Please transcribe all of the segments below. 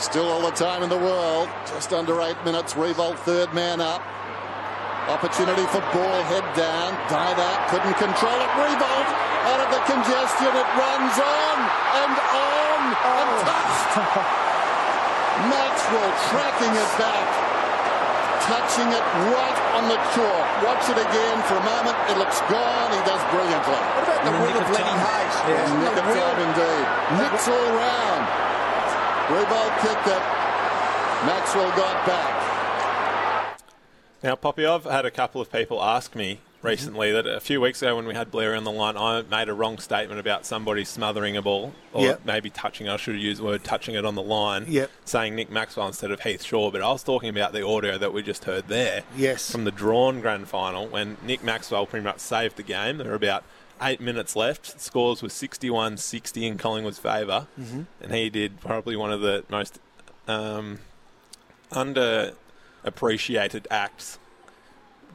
Still all the time in the world. Just under eight minutes. Revolt third man up. Opportunity for ball head down. Died out. Couldn't control it. Revolt out of the congestion. It runs on and on and oh. touched. Maxwell tracking it back. Touching it right on the chalk. Watch it again for a moment. It looks gone. He does brilliantly. What about the will of Lenny Hayes? Yeah. Nick of time indeed. Nicks all round. Revolt kicked it. Maxwell got back. Now, Poppy, I've had a couple of people ask me recently that a few weeks ago when we had Blair on the line, I made a wrong statement about somebody smothering a ball, or Yep. maybe touching. I should have used the word touching it on the line. Yep. Saying Nick Maxwell instead of Heath Shaw, but I was talking about the audio that we just heard there. Yes. From the drawn grand final when Nick Maxwell pretty much saved the game. There were about eight minutes left. Scores were 61-60 in Collingwood's favor Mhm. and he did probably one of the most um, underappreciated acts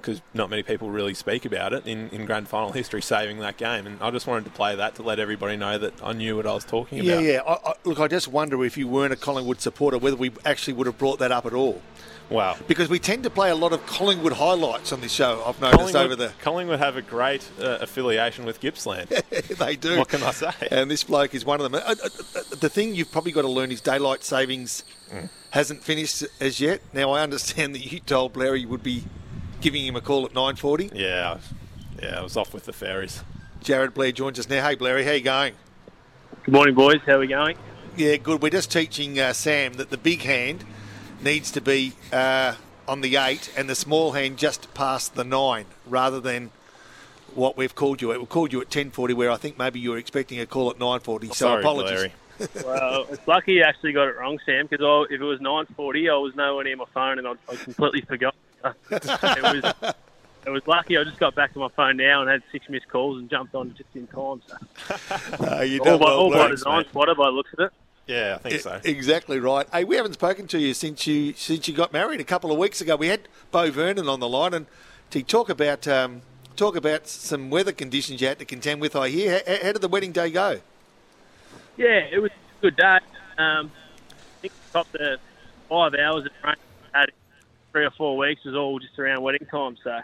because not many people really speak about it in, in grand final history, saving that game. And I just wanted to play that to let everybody know that I knew what I was talking Yeah, about. yeah. I, look, I just wonder if you weren't a Collingwood supporter, whether we actually would have brought that up at all. Wow. Because we tend to play a lot of Collingwood highlights on this show, I've noticed over the. Collingwood have a great uh, affiliation with Gippsland. they do. What can I say? And this bloke is one of them. Uh, uh, uh, the thing you've probably got to learn is daylight savings Mm. hasn't finished as yet. Now, I understand that you told Blair you would be giving him a call at 9.40. Yeah, yeah, I was off with the fairies. Jarryd Blair joins us now. Hey, Blair, how you going? Good morning, boys. How are we going? Yeah, good. We're just teaching uh, Sam that the big hand needs to be uh, on the eight and the small hand just past the nine, rather than what we've called you at. We've called you at ten forty, where I think maybe you were expecting a call at nine forty. So Sorry, apologies. Larry. well, it's lucky you actually got it wrong, Sam, because if it was 9.40, I was nowhere near my phone and I, I completely forgot. it was it was lucky I just got back to my phone now and had six missed calls and jumped on just in time. So. Uh, you all done by, well, all by design, spotter by the looks of it. Yeah, I think so. Exactly right. Hey, we haven't spoken to you since you since you got married a couple of weeks ago. We had Bo Vernon on the line, and to talk about um, talk about some weather conditions you had to contend with. I hear. How, how did the wedding day go? Yeah, it was a good day. Um, I think we topped the five hours of rain we had three or four weeks was all just around wedding time. So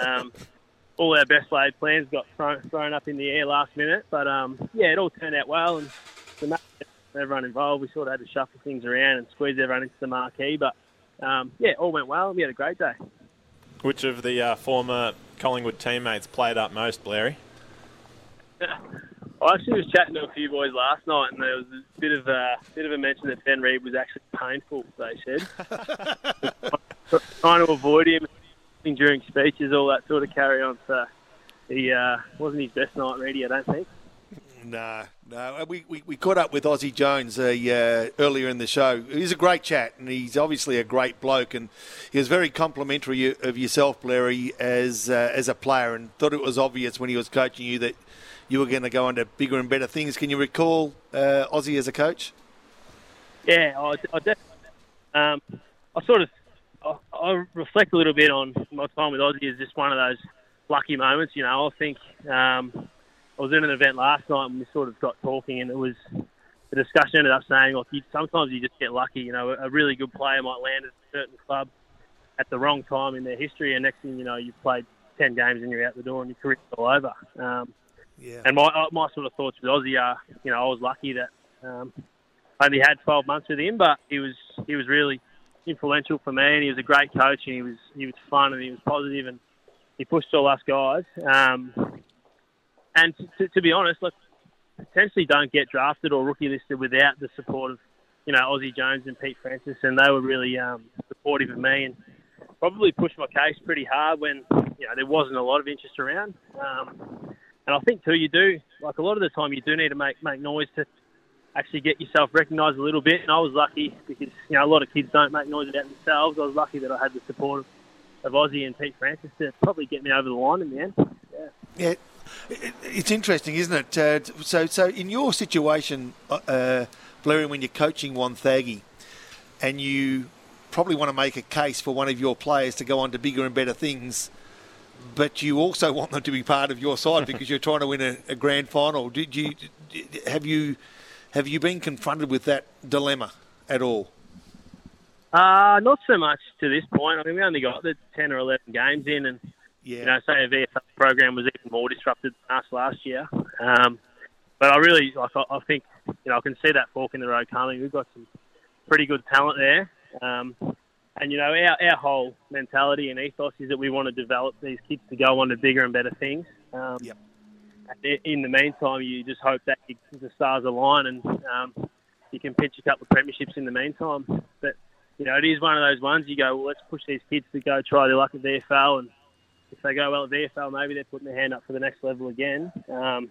um, all our best laid plans got thrown, thrown up in the air last minute. But um, yeah, it all turned out well, and the ma- everyone involved, we sort of had to shuffle things around and squeeze everyone into the marquee. But um, yeah, all went well. We had a great day. Which of the uh, former Collingwood teammates played up most, Blairy? I actually was chatting to a few boys last night, and there was a bit of a bit of a mention that Ben Reid was actually painful. They said, trying to avoid him during speeches, all that sort of carry on. So he uh, wasn't his best night Reidy, I don't think. No, no. We, we, we caught up with Aussie Jones uh, uh, earlier in the show. He's a great chat, and he's obviously a great bloke. And he was very complimentary of yourself, Blairy, as uh, as a player, and thought it was obvious when he was coaching you that you were going to go on to bigger and better things. Can you recall uh, Aussie as a coach? Yeah, I, I definitely. Um, I sort of I, I reflect a little bit on my time with Aussie as just one of those lucky moments. You know, I think um, I was in an event last night and we sort of got talking, and it was the discussion ended up saying, like, you, sometimes you just get lucky. You know, a really good player might land at a certain club at the wrong time in their history, and next thing you know, you've played ten games and you're out the door and your career's all over. Um, Yeah. and my uh, my sort of thoughts with Aussie are, you know, I was lucky that um, I only had 12 months with him, but he was he was really influential for me, and he was a great coach, and he was he was fun, and he was positive, and he pushed all us guys. Um, and to, to, be honest, look, potentially don't get drafted or rookie listed without the support of, you know, Aussie Jones and Pete Francis, and they were really um, supportive of me and probably pushed my case pretty hard when you know there wasn't a lot of interest around. Um, and I think too, you do like a lot of the time you do need to make make noise to actually get yourself recognised a little bit. And I was lucky because you know a lot of kids don't make noise about themselves. I was lucky that I had the support of, of Aussie and Pete Francis to probably get me over the line in the end. Yeah. Yeah. It's interesting, isn't it? Uh, so, so in your situation, uh, uh Blair, when you're coaching Wonthaggi, and you probably want to make a case for one of your players to go on to bigger and better things, but you also want them to be part of your side because you're trying to win a, a grand final. Did you have you have you been confronted with that dilemma at all? Uh, not so much to this point. I mean, we only got the 10 or 11 games in, and, yeah. you know, say the VFL program was even more disrupted than us last year. Um, but I really, like, I, I, think, you know, I can see that fork in the road coming. We've got some pretty good talent there. Um, and, you know, our, our whole mentality and ethos is that we want to develop these kids to go on to bigger and better things. Um, yep in the meantime, you just hope that the stars align and um, you can pitch a couple of premierships in the meantime. But you know, it is one of those ones you go, well, let's push these kids to go try their luck at VFL, and if they go well at VFL, maybe they're putting their hand up for the next level again. Um,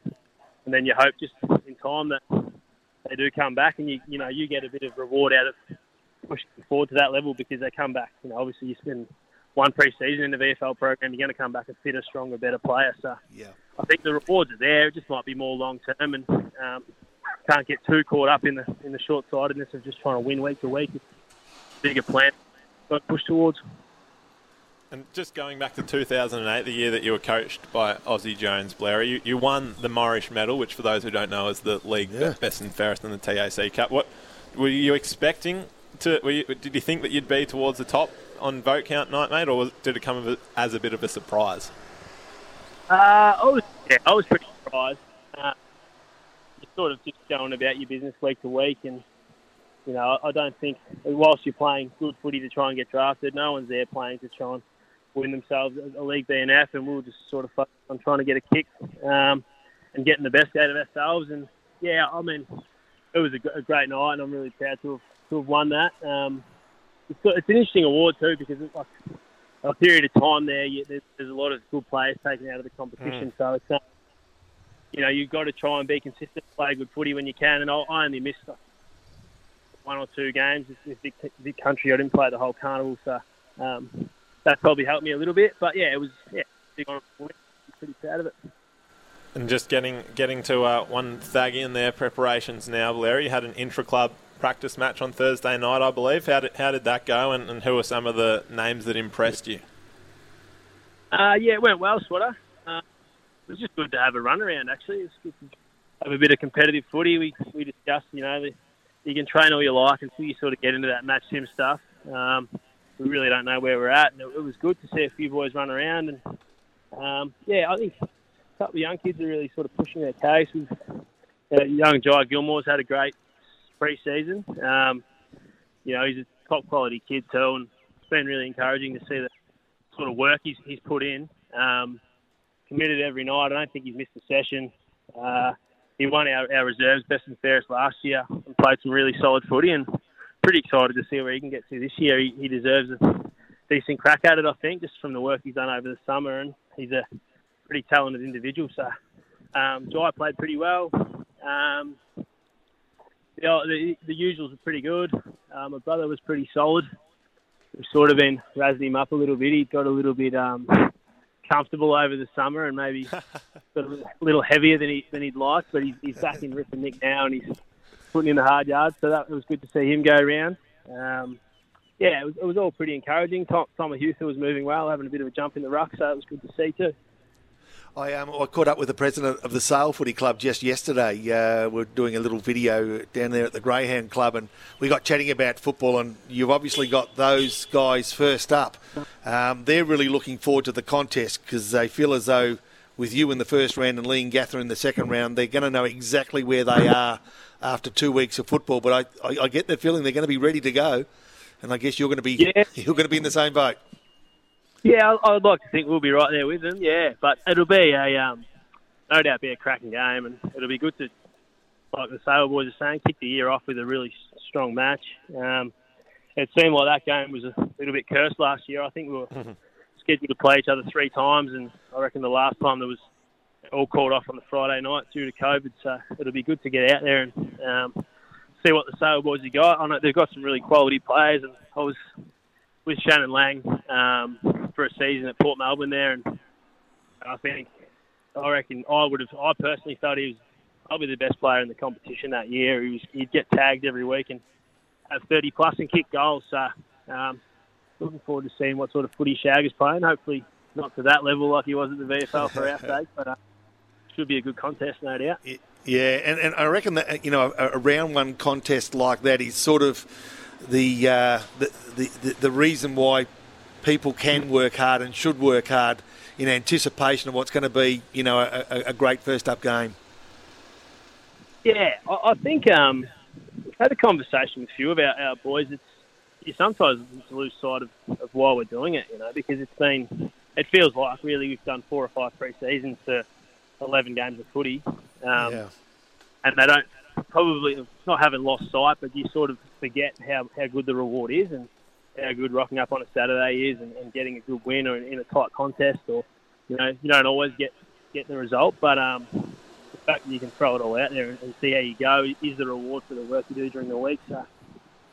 and then you hope just in time that they do come back, and you you know you get a bit of reward out of pushing forward to that level because they come back. You know, obviously you spend one pre-season in the VFL program, you're going to come back a fitter, stronger, better player. So yeah. I think the rewards are there. It just might be more long term, and um, can't get too caught up in the in the short sightedness of just trying to win week to week. It's bigger plan to push towards. And just going back to 2008, the year that you were coached by Aussie Jones, Blair, you, you won the Morrish Medal, which for those who don't know is the league yeah. best and fairest in the TAC Cup. What were you expecting to? You, did you think that you'd be towards the top on vote count night, mate, or did it come as a bit of a surprise? Uh, I was yeah, I was pretty surprised. Uh, you're sort of just going about your business week to week, and you know I don't think whilst you're playing good footy to try and get drafted, no one's there playing to try and win themselves a league BNF, and we were just sort of focused on trying to get a kick um, and getting the best out of ourselves. And yeah, I mean, it was a, a great night, and I'm really proud to have to have won that. Um, it's, it's an interesting award too because it's like a period of time there. You, there's, there's, a lot of good players taken out of the competition, mm. so it's uh, you know you've got to try and be consistent, play good footy when you can. And I, I only missed one or two games. This, this big, big country, I didn't play the whole carnival, so um, that probably helped me a little bit. But yeah, it was yeah, big on point. pretty proud of it. And just getting getting to uh, Wonthaggi in their preparations now, Larry had an intra club practice match on Thursday night, I believe. How did, how did that go, and, and who were some of the names that impressed you? Uh, yeah, it went well, Swatter. Uh, it was just good to have a run around, actually. It's good to have a bit of competitive footy. We, we discussed, you know, the, you can train all you like until you sort of get into that match sim stuff. Um, we really don't know where we're at, and it, it, was good to see a few boys run around. And um, yeah, I think a couple of young kids are really sort of pushing their case. Uh, young Jai Gilmore's had a great pre-season. Um, you know, he's a top quality kid too, and it's been really encouraging to see the sort of work he's, he's put in. Um, committed every night. I don't think he's missed a session. Uh, he won our, our reserves best and fairest last year and played some really solid footy and pretty excited to see where he can get to this year. He, he deserves a decent crack at it, I think, just from the work he's done over the summer and he's a pretty talented individual. So um, Jai played pretty well. Um, yeah, the, the usuals were pretty good. Uh, my brother was pretty solid. We've sort of been razzing him up a little bit. He got a little bit um, comfortable over the summer and maybe got a little heavier than he than he'd like. But he's, he's back in Nick now, and he's putting in the hard yards. So that it was good to see him go around. Um, yeah, it was, it was all pretty encouraging. Tom, Tom Huther was moving well, having a bit of a jump in the ruck, so it was good to see too. I um, I caught up with the president of the Sale Footy Club just yesterday. Uh, we're doing a little video down there at the Greyhound Club, and we got chatting about football. And you've obviously got those guys first up. Um, they're really looking forward to the contest because they feel as though with you in the first round and Leongatha in the second round, they're going to know exactly where they are after two weeks of football. But I, I, I get the feeling they're going to be ready to go, and I guess you're going to be yeah. you're going to be in the same boat. Yeah, I, would like to think we'll be right there with them. Yeah, but it'll be a um, no doubt be a cracking game, and it'll be good to, like the Sale boys are saying, kick the year off with a really strong match. Um, it seemed like that game was a little bit cursed last year. I think we were mm-hmm. scheduled to play each other three times, and I reckon the last time there was all called off on the Friday night due to COVID. So it'll be good to get out there and um, see what the Sale boys have got. I know they've got some really quality players, and I was with Shannon Lang um, for a season at Port Melbourne there, and I think I reckon I would have. I personally thought he was probably the best player in the competition that year. He was, he'd get tagged every week and have 30 plus and kick goals. So um, looking forward to seeing what sort of footy Shag is playing. Hopefully not to that level like he was at the VFL for our sake, but uh, should be a good contest, no doubt. Yeah, and, and I reckon that you know a, a round one contest like that is sort of the, uh, the, the the reason why people can work hard and should work hard in anticipation of what's going to be you know a, a great first up game. Yeah, I, I think um, I've had a conversation with a few about our boys. It's you sometimes lose sight of, of why we're doing it, you know, because it's been it feels like really we've done four or five pre seasons to eleven games of footy, um, yeah. and they don't probably not having lost sight, but you sort of forget how, how good the reward is and how good rocking up on a Saturday is and, and getting a good win or in, in, a tight contest, or you know you don't always get get the result, but um, the fact that you can throw it all out there and see how you go is the reward for the work you do during the week. So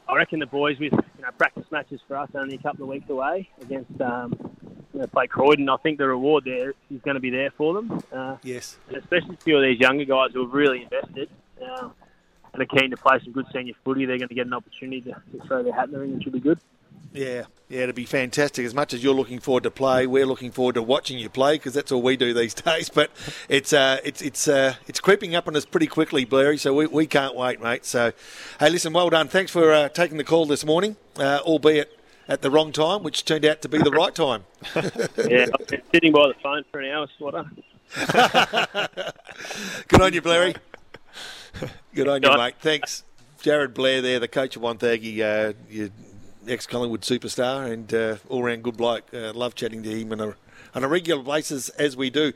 I reckon the boys with you know practice matches for us only a couple of weeks away against um, play Croydon. I think the reward there is going to be there for them. Uh, yes, and especially a few of these younger guys who have really invested. Uh, and are keen to play some good senior footy, they're going to get an opportunity to, to throw their hat in the ring, which will be good. Yeah, yeah, it'd be fantastic. As much as you're looking forward to play, we're looking forward to watching you play because that's all we do these days. But it's uh, it's it's uh, it's creeping up on us pretty quickly, Blairy. So we, we can't wait, mate. So, hey, listen, well done. Thanks for uh, taking the call this morning, uh, albeit at the wrong time, which turned out to be the right time. yeah, I've been sitting by the phone for an hour, Swatter. Good on you, Blairy. Good on you, mate. Thanks. Jarryd Blair there, the coach of Wonthaggi, uh, ex Collingwood superstar and uh, all round good bloke. Uh, love chatting to him on a, on a regular basis as we do.